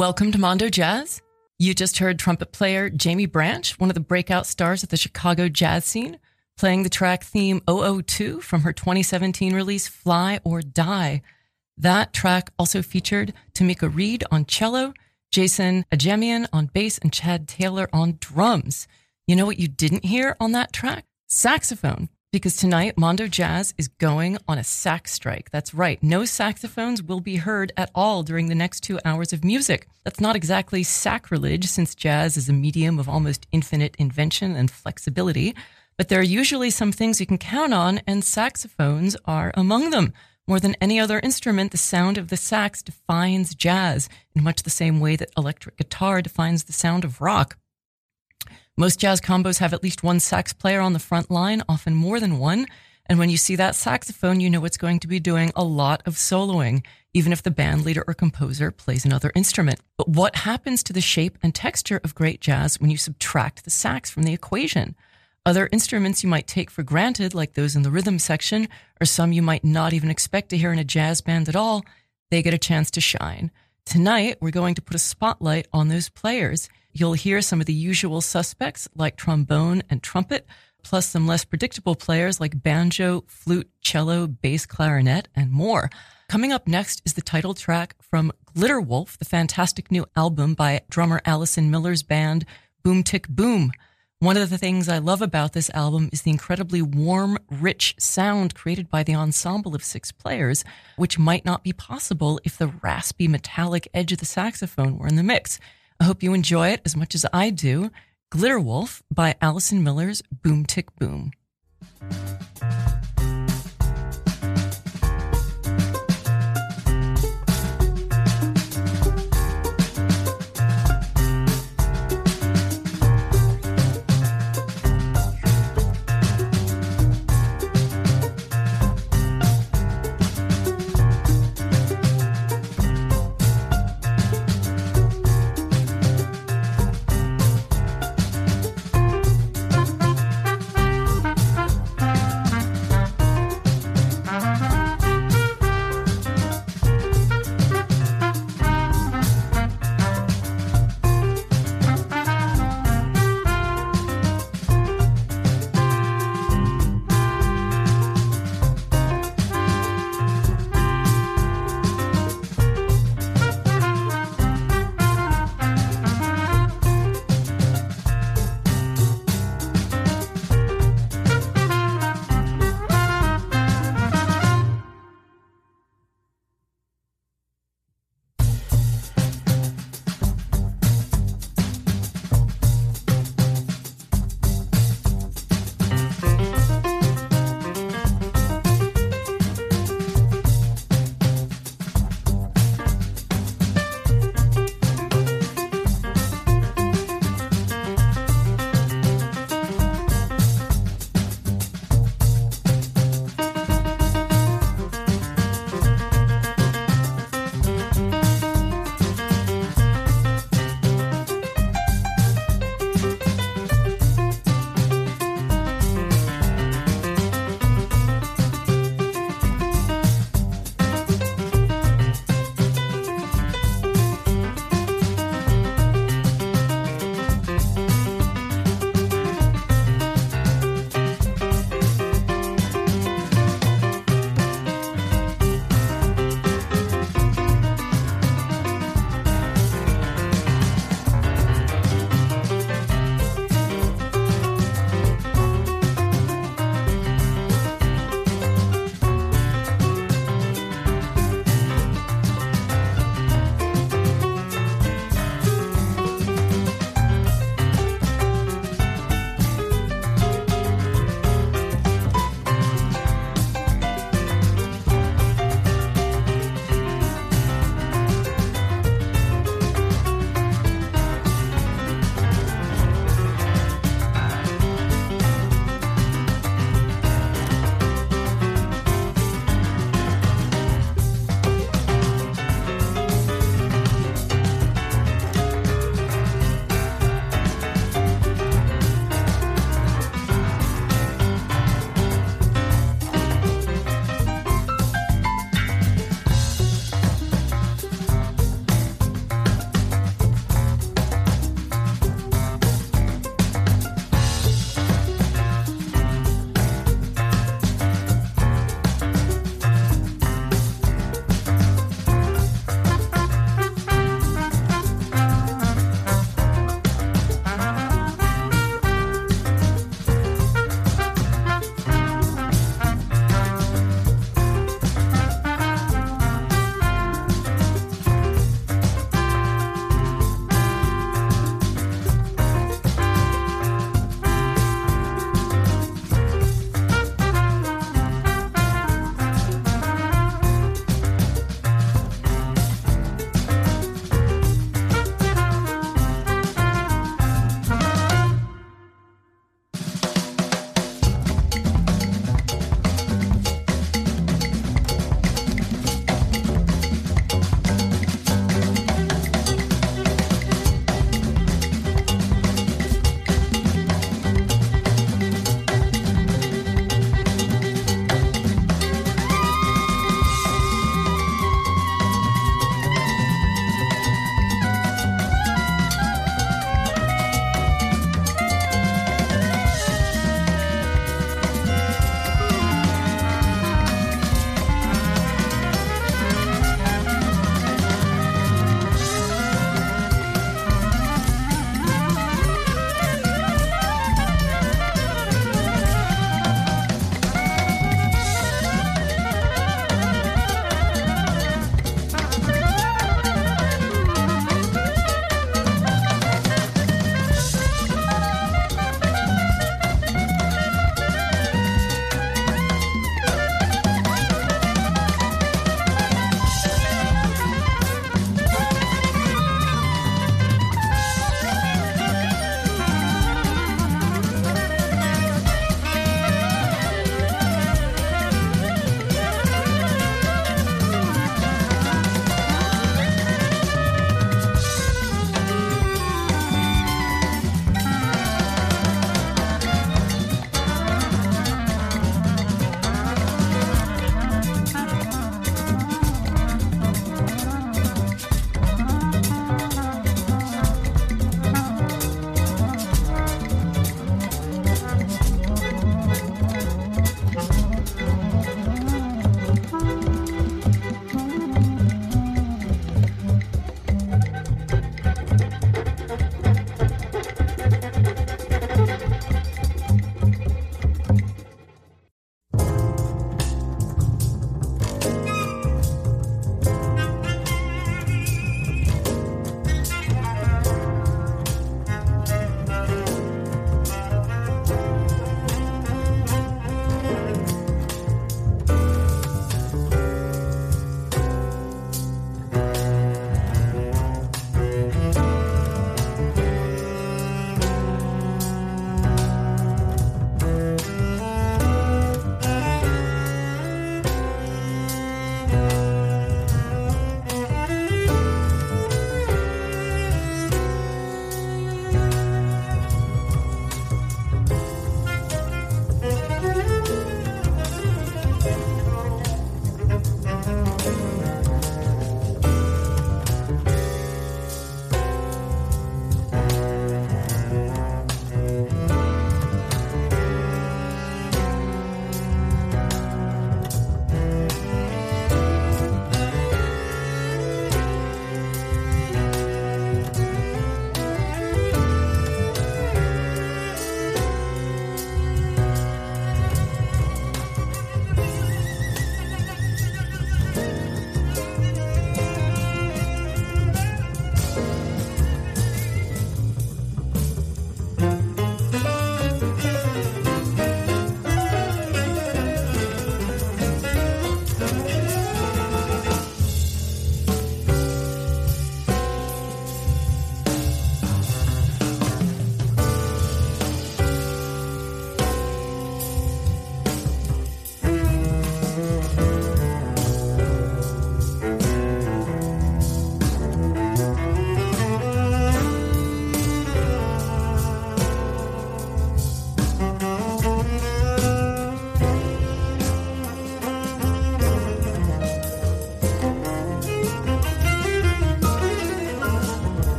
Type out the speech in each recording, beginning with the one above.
Welcome to Mondo Jazz. You just heard trumpet player Jaimie Branch, one of the breakout stars of the Chicago jazz scene, playing the track theme 002 from her 2017 release Fly or Die. That track also featured Tomeka Reid on cello, Jason Ajemian on bass, and Chad Taylor on drums. You know what you didn't hear on that track? Saxophone because tonight Mondo Jazz is going on a sax strike. That's right. No saxophones will be heard at all during the next two hours of music. That's not exactly sacrilege since jazz is a medium of almost infinite invention and flexibility. But there are usually some things you can count on, and saxophones are among them. More than any other instrument, the sound of the sax defines jazz in much the same way that electric guitar defines the sound of rock. Most jazz combos have at least one sax player on the front line, often more than one. And when you see that saxophone, you know it's going to be doing a lot of soloing, even if the band leader or composer plays another instrument. But what happens to the shape and texture of great jazz when you subtract the sax from the equation? Other instruments you might take for granted, like those in the rhythm section, or some you might not even expect to hear in a jazz band at all, they get a chance to shine. Tonight, we're going to put a spotlight on those players You'll hear some of the usual suspects like trombone and trumpet, plus some less predictable players like banjo, flute, cello, bass, clarinet, and more. Coming up next is the title track from Glitter Wolf, the fantastic new album by drummer Allison Miller's band Boom Tic Boom. One of the things I love about this album is the incredibly warm, rich sound created by the ensemble of six players, which might not be possible if the raspy metallic edge of the saxophone were in the mix. I hope you enjoy it as much as I do. Glitter Wolf by Allison Miller's Boom Tic Boom.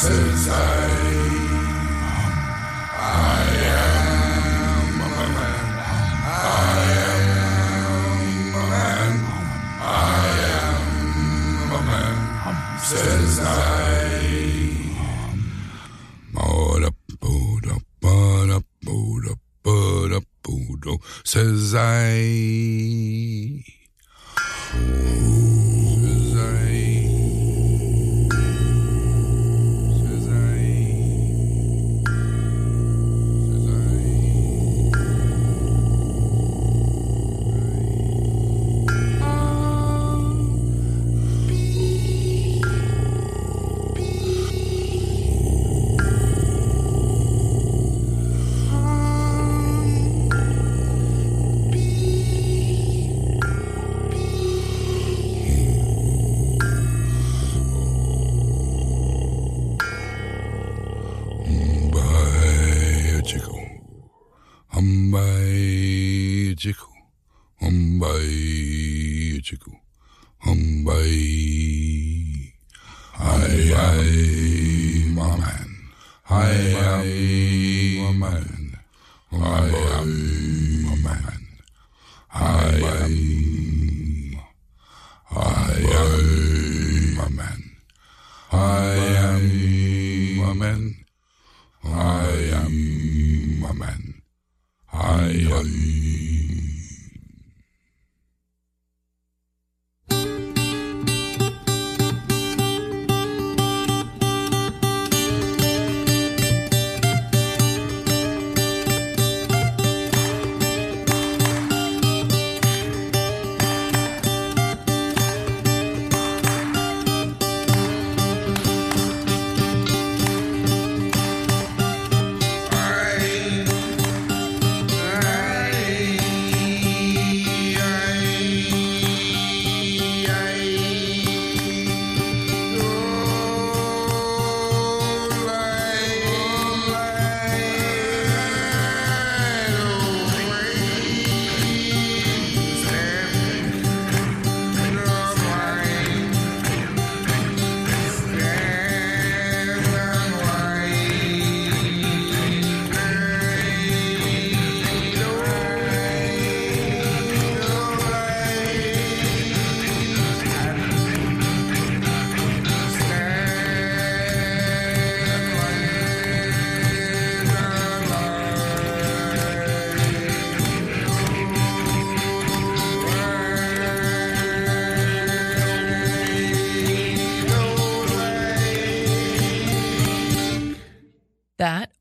says I I am a man. I am a man. I am a man. Says I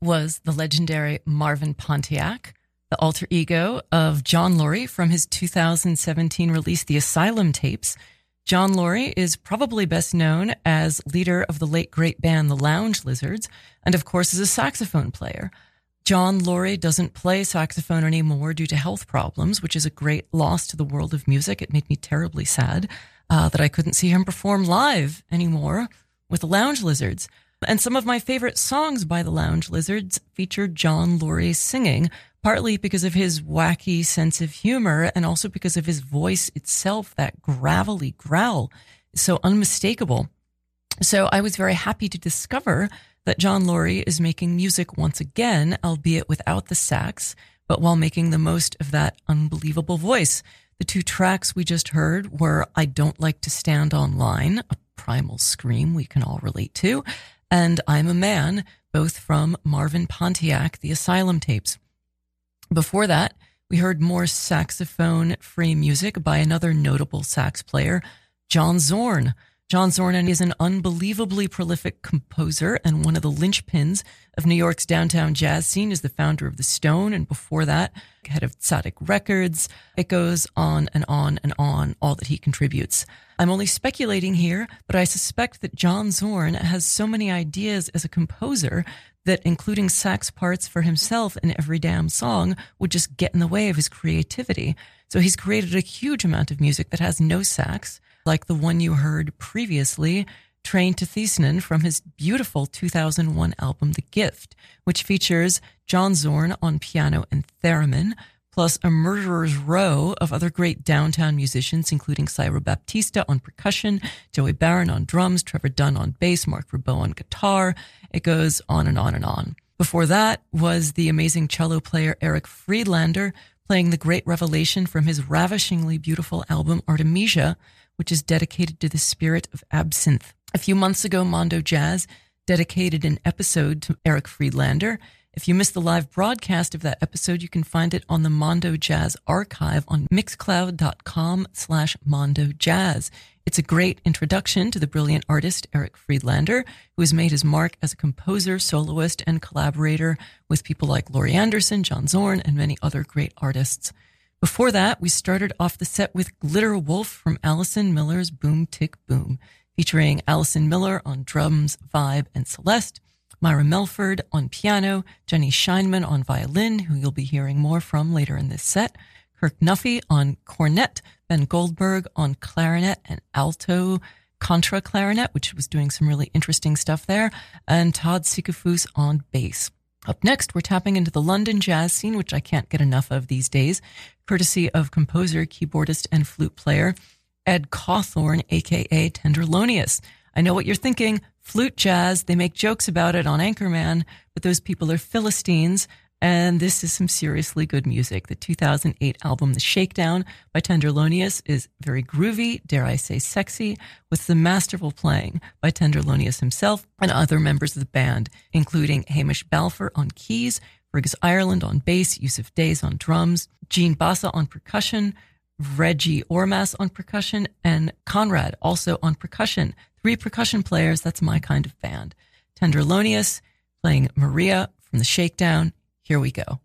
was the legendary Marvin Pontiac, the alter ego of John Lurie from his 2017 release, The Asylum Tapes. John Lurie is probably best known as leader of the late great band, The Lounge Lizards, and of course, as a saxophone player. John Lurie doesn't play saxophone anymore due to health problems, which is a great loss to the world of music. It made me terribly sad uh, that I couldn't see him perform live anymore with the Lounge Lizards. And some of my favorite songs by the Lounge Lizards featured John Lurie singing, partly because of his wacky sense of humor and also because of his voice itself, that gravelly growl so unmistakable. So I was very happy to discover that John Lurie is making music once again, albeit without the sax, but while making the most of that unbelievable voice. The two tracks we just heard were I Don't Like to Stand Online, a primal scream we can all relate to, and I'm a Man, both from Marvin Pontiac, the Asylum tapes. Before that, we heard more saxophone free music by another notable sax player, John Zorn. John Zorn is an unbelievably prolific composer and one of the linchpins of New York's downtown jazz scene is the founder of the Stone and before that, head of Tzadik Records. It goes on and on and on, all that he contributes. I'm only speculating here, but I suspect that John Zorn has so many ideas as a composer that including sax parts for himself in every damn song would just get in the way of his creativity. So he's created a huge amount of music that has no sax like the one you heard previously, Train to Thiessen from his beautiful 2001 album The Gift, which features John Zorn on piano and theremin, plus a murderer's row of other great downtown musicians, including Cyro Baptista on percussion, Joey Baron on drums, Trevor Dunn on bass, Marc Ribot on guitar. It goes on and on and on. Before that was the amazing cello player Erik Friedlander playing the great revelation from his ravishingly beautiful album Artemisia, which is dedicated to the spirit of absinthe. A few months ago, Mondo Jazz dedicated an episode to Erik Friedlander. If you missed the live broadcast of that episode, you can find it on the Mondo Jazz archive on mixcloud.com slash Mondo Jazz. It's a great introduction to the brilliant artist Erik Friedlander, who has made his mark as a composer, soloist, and collaborator with people like Laurie Anderson, John Zorn, and many other great artists. Before that, we started off the set with Glitter Wolf from Allison Miller's Boom Tic Boom, featuring Allison Miller on drums, vibe, and Celeste, Myra Melford on piano, Jenny Scheinman on violin, who you'll be hearing more from later in this set, Kirk Knuffke on cornet, Ben Goldberg on clarinet and alto contra clarinet, which was doing some really interesting stuff there, and Todd Sickafoose on bass. Up next, we're tapping into the London jazz scene, which I can't get enough of these days, courtesy of composer, keyboardist, and flute player Ed Cawthorne, aka Tenderlonious. I know what you're thinking. Flute jazz, they make jokes about it on Anchorman, but those people are Philistines, and this is some seriously good music. The 2008 album, The Shakedown by Tenderlonious, is very groovy, dare I say sexy, with the masterful playing by Tenderlonious himself and other members of the band, including Hamish Balfour on keys, Fergus Ireland on bass, Yussef Dayes on drums, Jean Bassa on percussion, Reggie Ormas on percussion, and Conrad also on percussion. Three percussion players, that's my kind of band. Tenderlonious playing Maria from The Shakedown, here we go.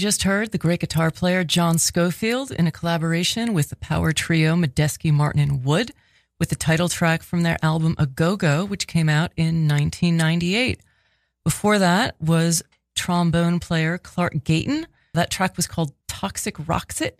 Just heard the great guitar player John Scofield in a collaboration with the power trio Medeski, Martin, and Wood with the title track from their album A Go Go, which came out in 1998. Before that was trombone player Clark Gayton. That track was called Toxic Roxit.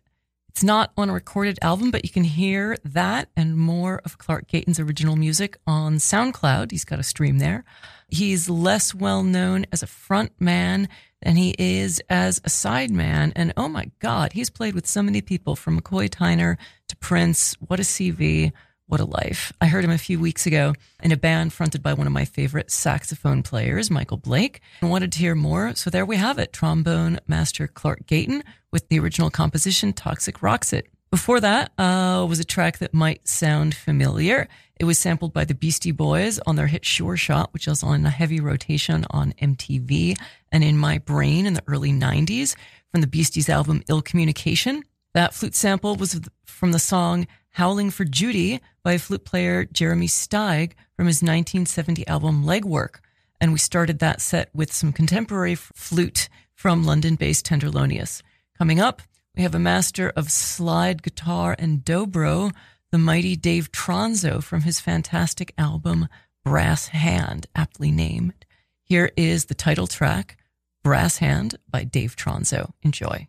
It's not on a recorded album, but you can hear that and more of Clark Gayton's original music on SoundCloud. He's got a stream there. He's less well known as a front man than he is as a sideman. And oh my God, he's played with so many people from McCoy Tyner to Prince. What a CV. What a life. I heard him a few weeks ago in a band fronted by one of my favorite saxophone players, Michael Blake, and wanted to hear more. So there we have it trombone master Clark Gayton with the original composition Toxic Roxit. Before that uh, was a track that might sound familiar. It was sampled by the Beastie Boys on their hit Sure Shot, which was on a heavy rotation on MTV and in my brain in the early 90s from the Beasties album Ill Communication. That flute sample was from the song Howling for Judy by flute player Jeremy Steig from his 1970 album Legwork. And we started that set with some contemporary flute from London based Tenderlonious. Coming up, we have a master of slide guitar and dobro, the mighty Dave Tronzo from his fantastic album Brass Hand, aptly named. Here is the title track, Brass Hand by Dave Tronzo. Enjoy.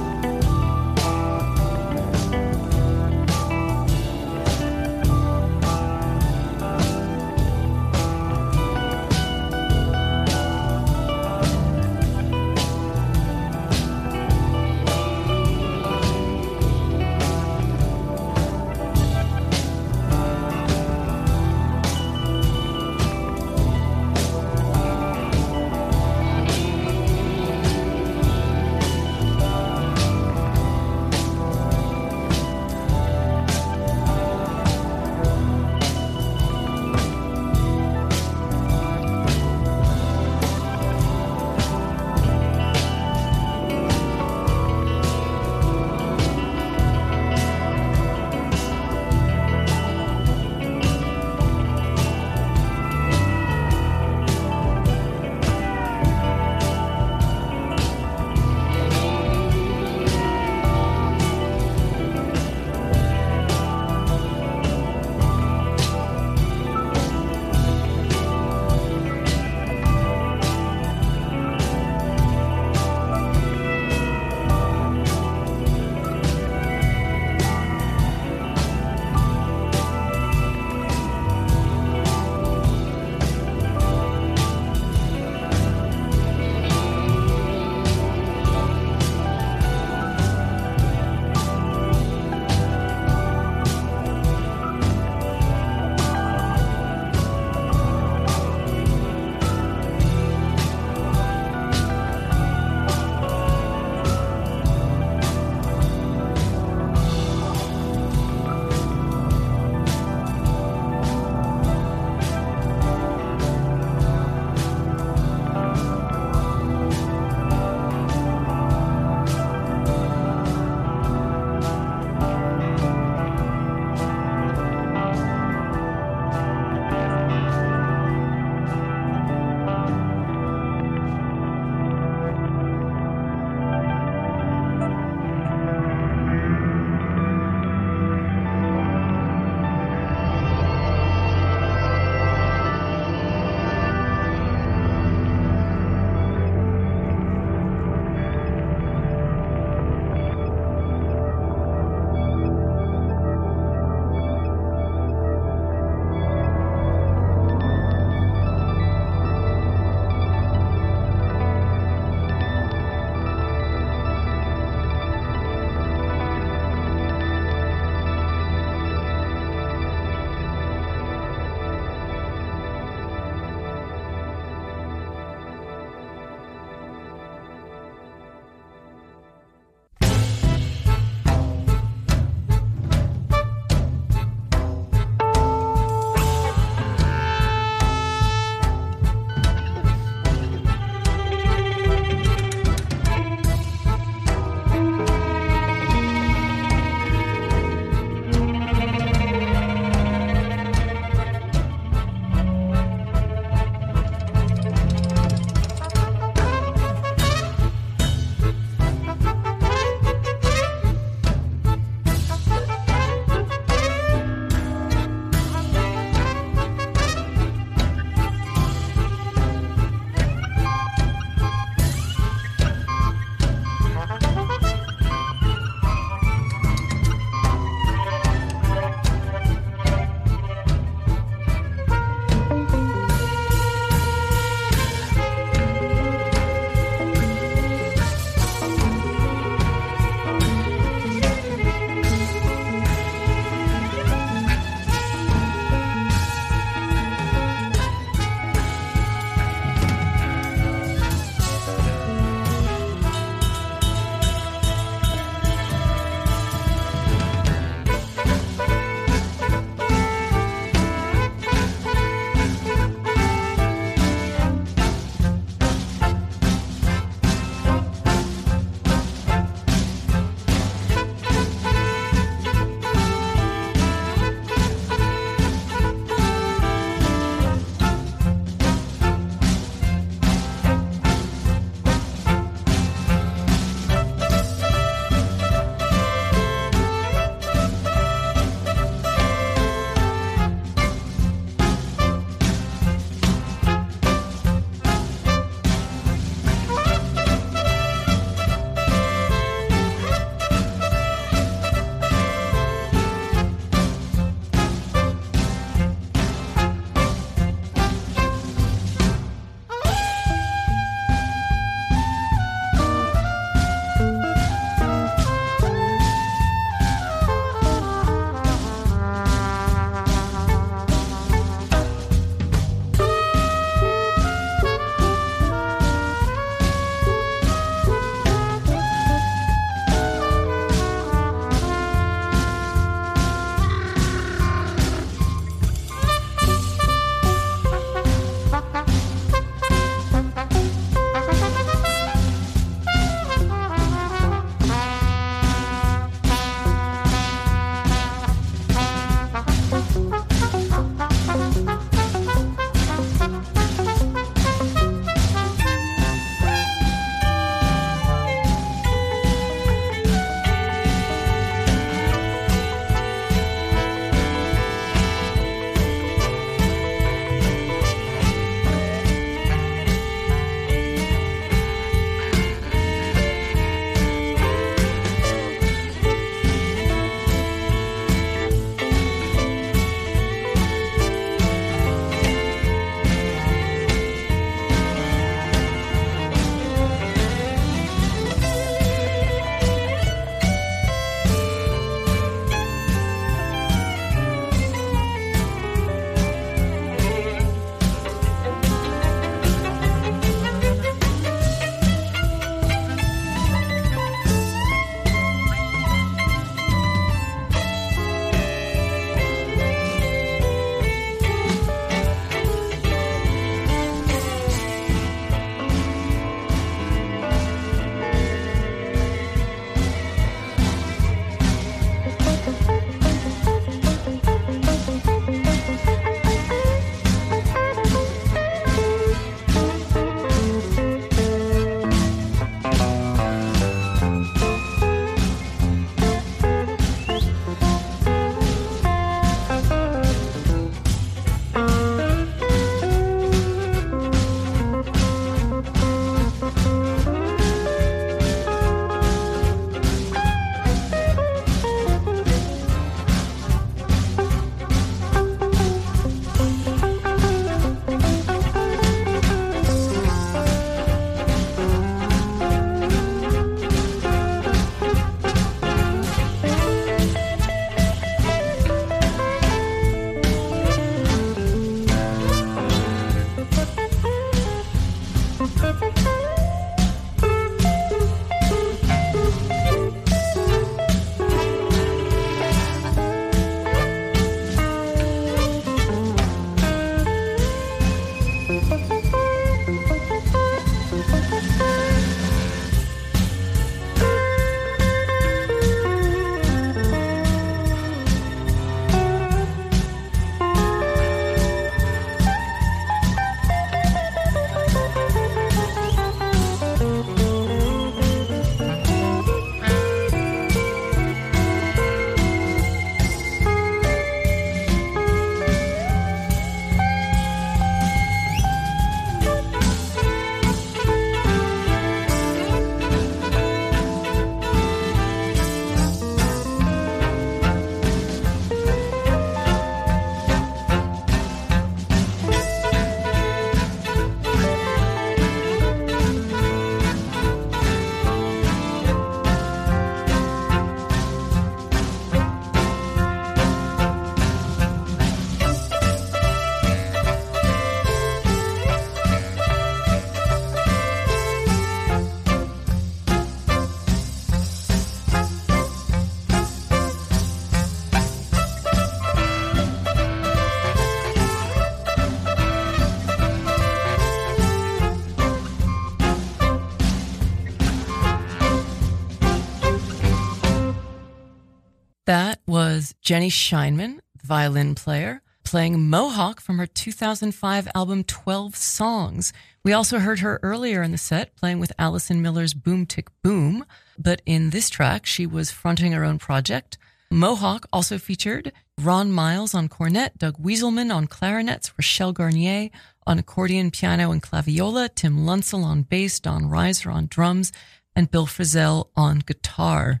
Jenny Scheinman, violin player, playing Mohawk from her 2005 album 12 Songs. We also heard her earlier in the set playing with Allison Miller's Boom Tic Boom, but in this track, she was fronting her own project. Mohawk also featured Ron Miles on cornet, Doug Wieselman on clarinets, Rachelle Garniez on accordion, piano, and claviola, Tim Luntzel on bass, Don Rieser on drums, and Bill Frisell on guitar.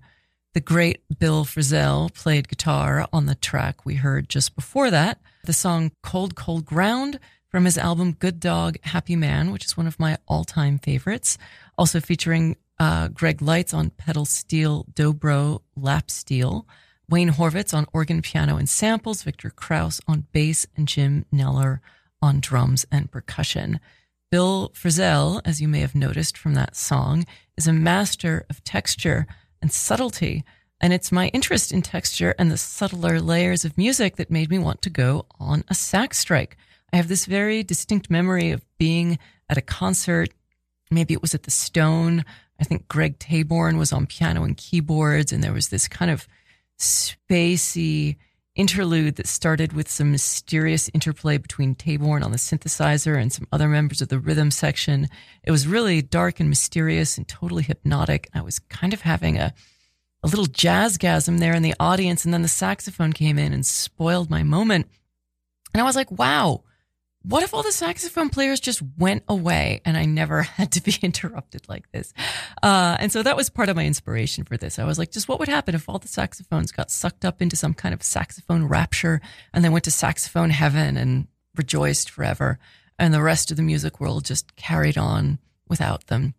The great Bill Frisell played guitar on the track we heard just before that, the song Cold, Cold Ground from his album Good Dog, Happy Man, which is one of my all time favorites. Also featuring uh, Greg Leisz on pedal steel, dobro, lap steel, Wayne Horvitz on organ, piano, and samples, Viktor Krauss on bass, and Jim Keltner on drums and percussion. Bill Frisell, as you may have noticed from that song, is a master of texture and subtlety. And it's my interest in texture and the subtler layers of music that made me want to go on a sax strike. I have this very distinct memory of being at a concert. Maybe it was at the Stone. I think Craig Taborn was on piano and keyboards, and there was this kind of spacey interlude that started with some mysterious interplay between Taborn on the synthesizer and some other members of the rhythm section. It was really dark and mysterious and totally hypnotic. I was kind of having a a little jazzgasm there in the audience, and then the saxophone came in and spoiled my moment. And I was like, wow, what if all the saxophone players just went away and I never had to be interrupted like this? Uh, and so that was part of my inspiration for this. I was like, just what would happen if all the saxophones got sucked up into some kind of saxophone rapture and then went to saxophone heaven and rejoiced forever, and the rest of the music world just carried on without them?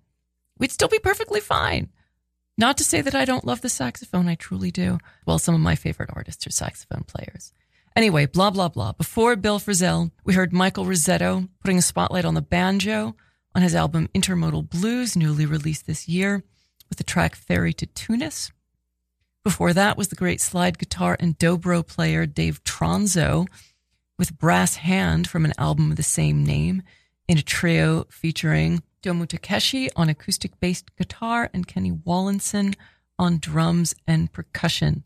We'd still be perfectly fine. Not to say that I don't love the saxophone, I truly do. Well, some of my favorite artists are saxophone players. Anyway, blah, blah, blah. Before Bill Frisell, we heard Michael Rosetto putting a spotlight on the banjo on his album Intermodal Blues, newly released this year, with the track Ferry to Tunis. Before that was the great slide guitar and dobro player Dave Tronzo with Brass Hand from an album of the same name in a trio featuring Stomu Takeishi on acoustic bass guitar and Kenny Wollesen on drums and percussion.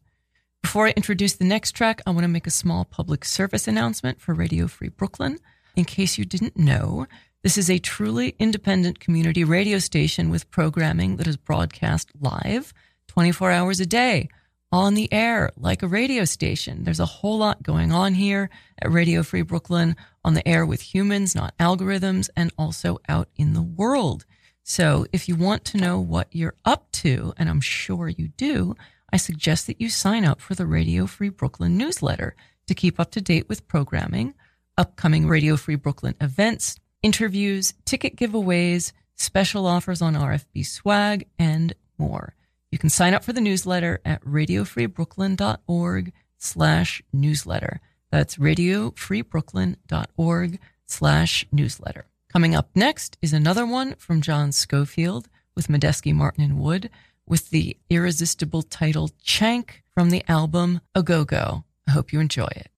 Before I introduce the next track, I want to make a small public service announcement for Radio Free Brooklyn. In case you didn't know, this is a truly independent community radio station with programming that is broadcast live 24 hours a day on the air like a radio station. There's a whole lot going on here at Radio Free Brooklyn on the air with humans, not algorithms, and also out in the world. So if you want to know what you're up to, and I'm sure you do, I suggest that you sign up for the Radio Free Brooklyn newsletter to keep up to date with programming, upcoming Radio Free Brooklyn events, interviews, ticket giveaways, special offers on RFB swag, and more. You can sign up for the newsletter at radiofreebrooklyn.org slash newsletter. That's radiofreebrooklyn.org slash newsletter. Coming up next is another one from John Scofield with Medeski, Martin, and Wood with the irresistible title Chank from the album A Go Go. I hope you enjoy it.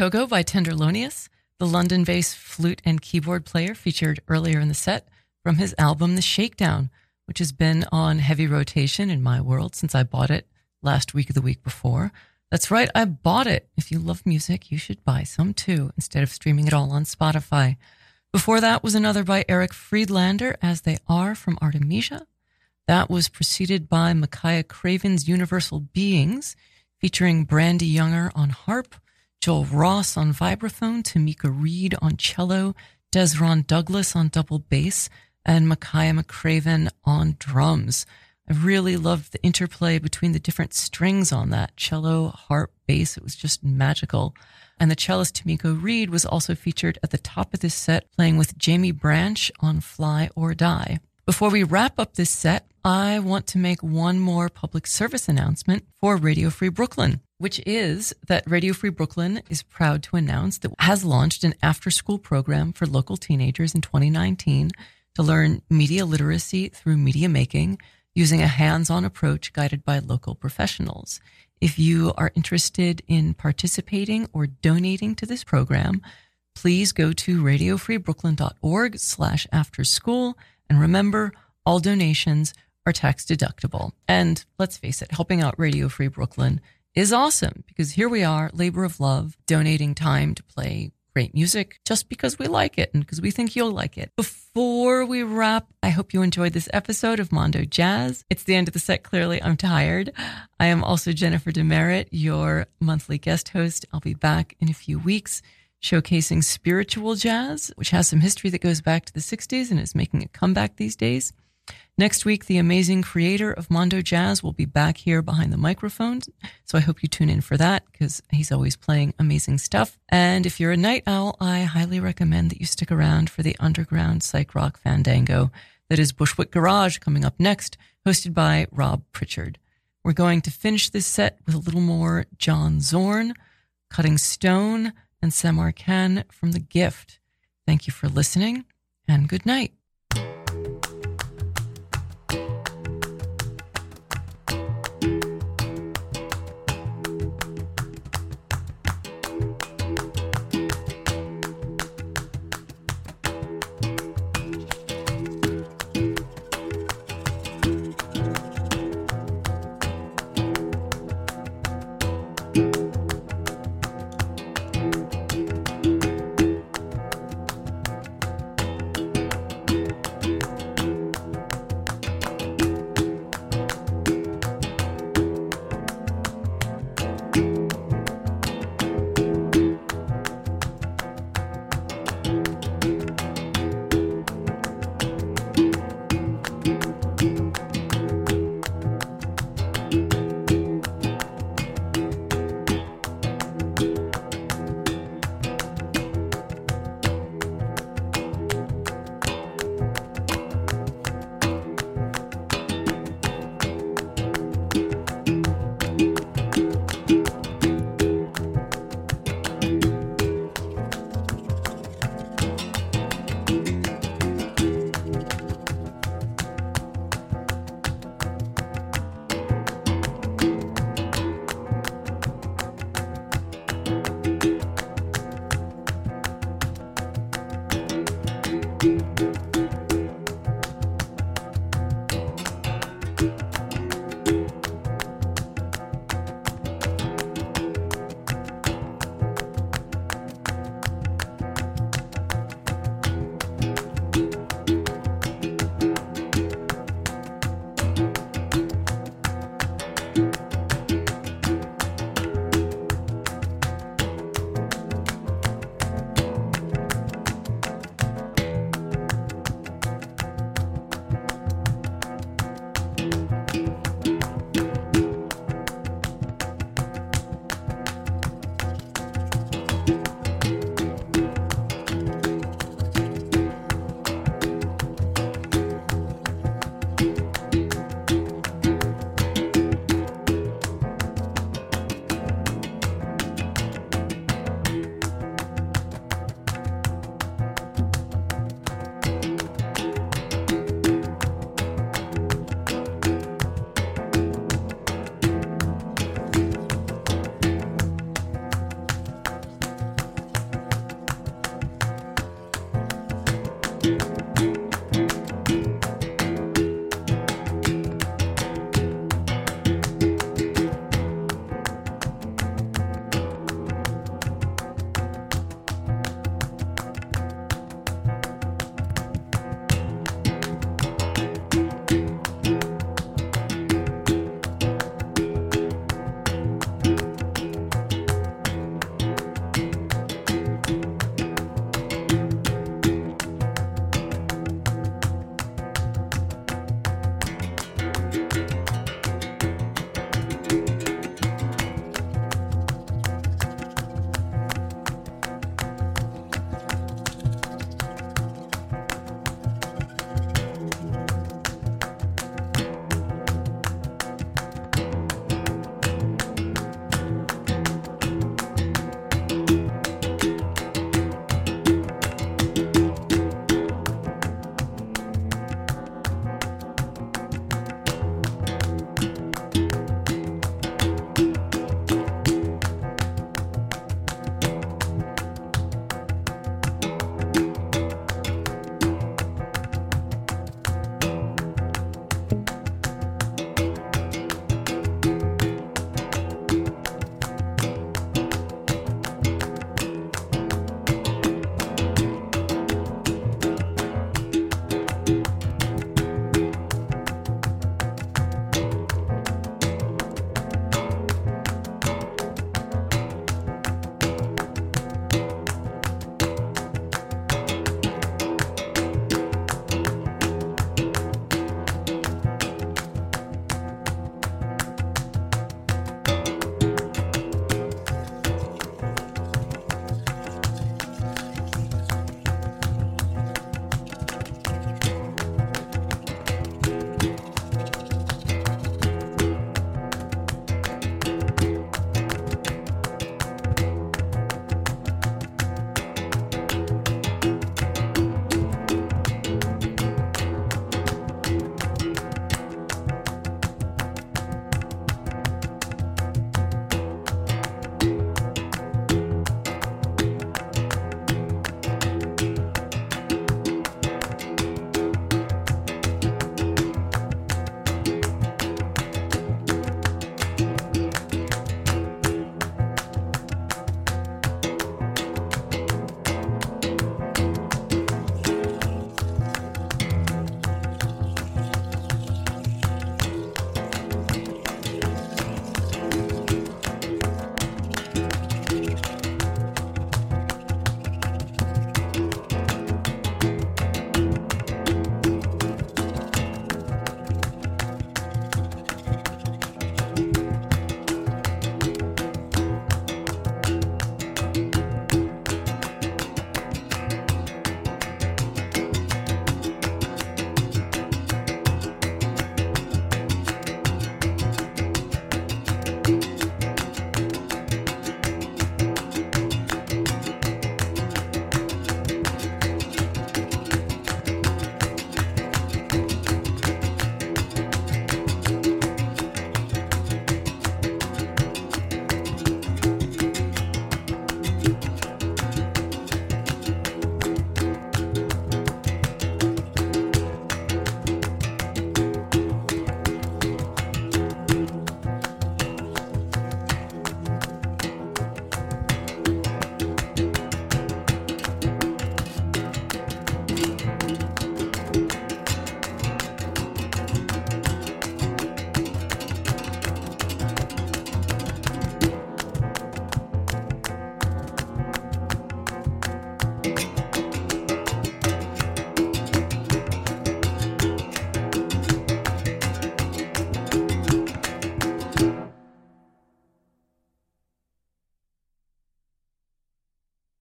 Togo by Tenderlonius, the London based flute and keyboard player featured earlier in the set from his album The Shakedown, which has been on heavy rotation in my world since I bought it last week of the week before. That's right, I bought it. If you love music, you should buy some too, instead of streaming it all on Spotify. Before that was another by Erik Friedlander, As They Are from Artemisia. That was preceded by Makaya McCraven's Universal Beings featuring Brandee Younger on harp, Joel Ross on vibraphone, Tomeka Reid on cello, Dezron Douglas on double bass, and Makaya McCraven on drums. I really loved the interplay between the different strings on that cello, harp, bass. It was just magical. And the cellist Tomeka Reid was also featured at the top of this set, playing with Jaimie Branch on Fly or Die. Before we wrap up this set, I want to make one more public service announcement for Radio Free Brooklyn, which is that Radio Free Brooklyn is proud to announce that has launched an after school program for local teenagers in 2019 to learn media literacy through media making using a hands on approach guided by local professionals. If you are interested in participating or donating to this program, please go to radiofreebrooklyn.org slash after school. And remember, all donations are tax deductible. And let's face it, helping out Radio Free Brooklyn is awesome because here we are, labor of love, donating time to play great music just because we like it and because we think you'll like it. Before we wrap, I hope you enjoyed this episode of Mondo Jazz. It's the end of the set, clearly. I'm tired. I am also Jennifer Demerit, your monthly guest host. I'll be back in a few weeks showcasing spiritual jazz, which has some history that goes back to the 60s and is making a comeback these days. Next week, the amazing creator of Mondo Jazz will be back here behind the microphone. So I hope you tune in for that because he's always playing amazing stuff. And if you're a night owl, I highly recommend that you stick around for the underground psych rock fandango that is Bushwick Garage coming up next, hosted by Rob Pritchard. We're going to finish this set with a little more John Zorn, Cutting Stone, and Samarkand from The Gift. Thank you for listening and good night.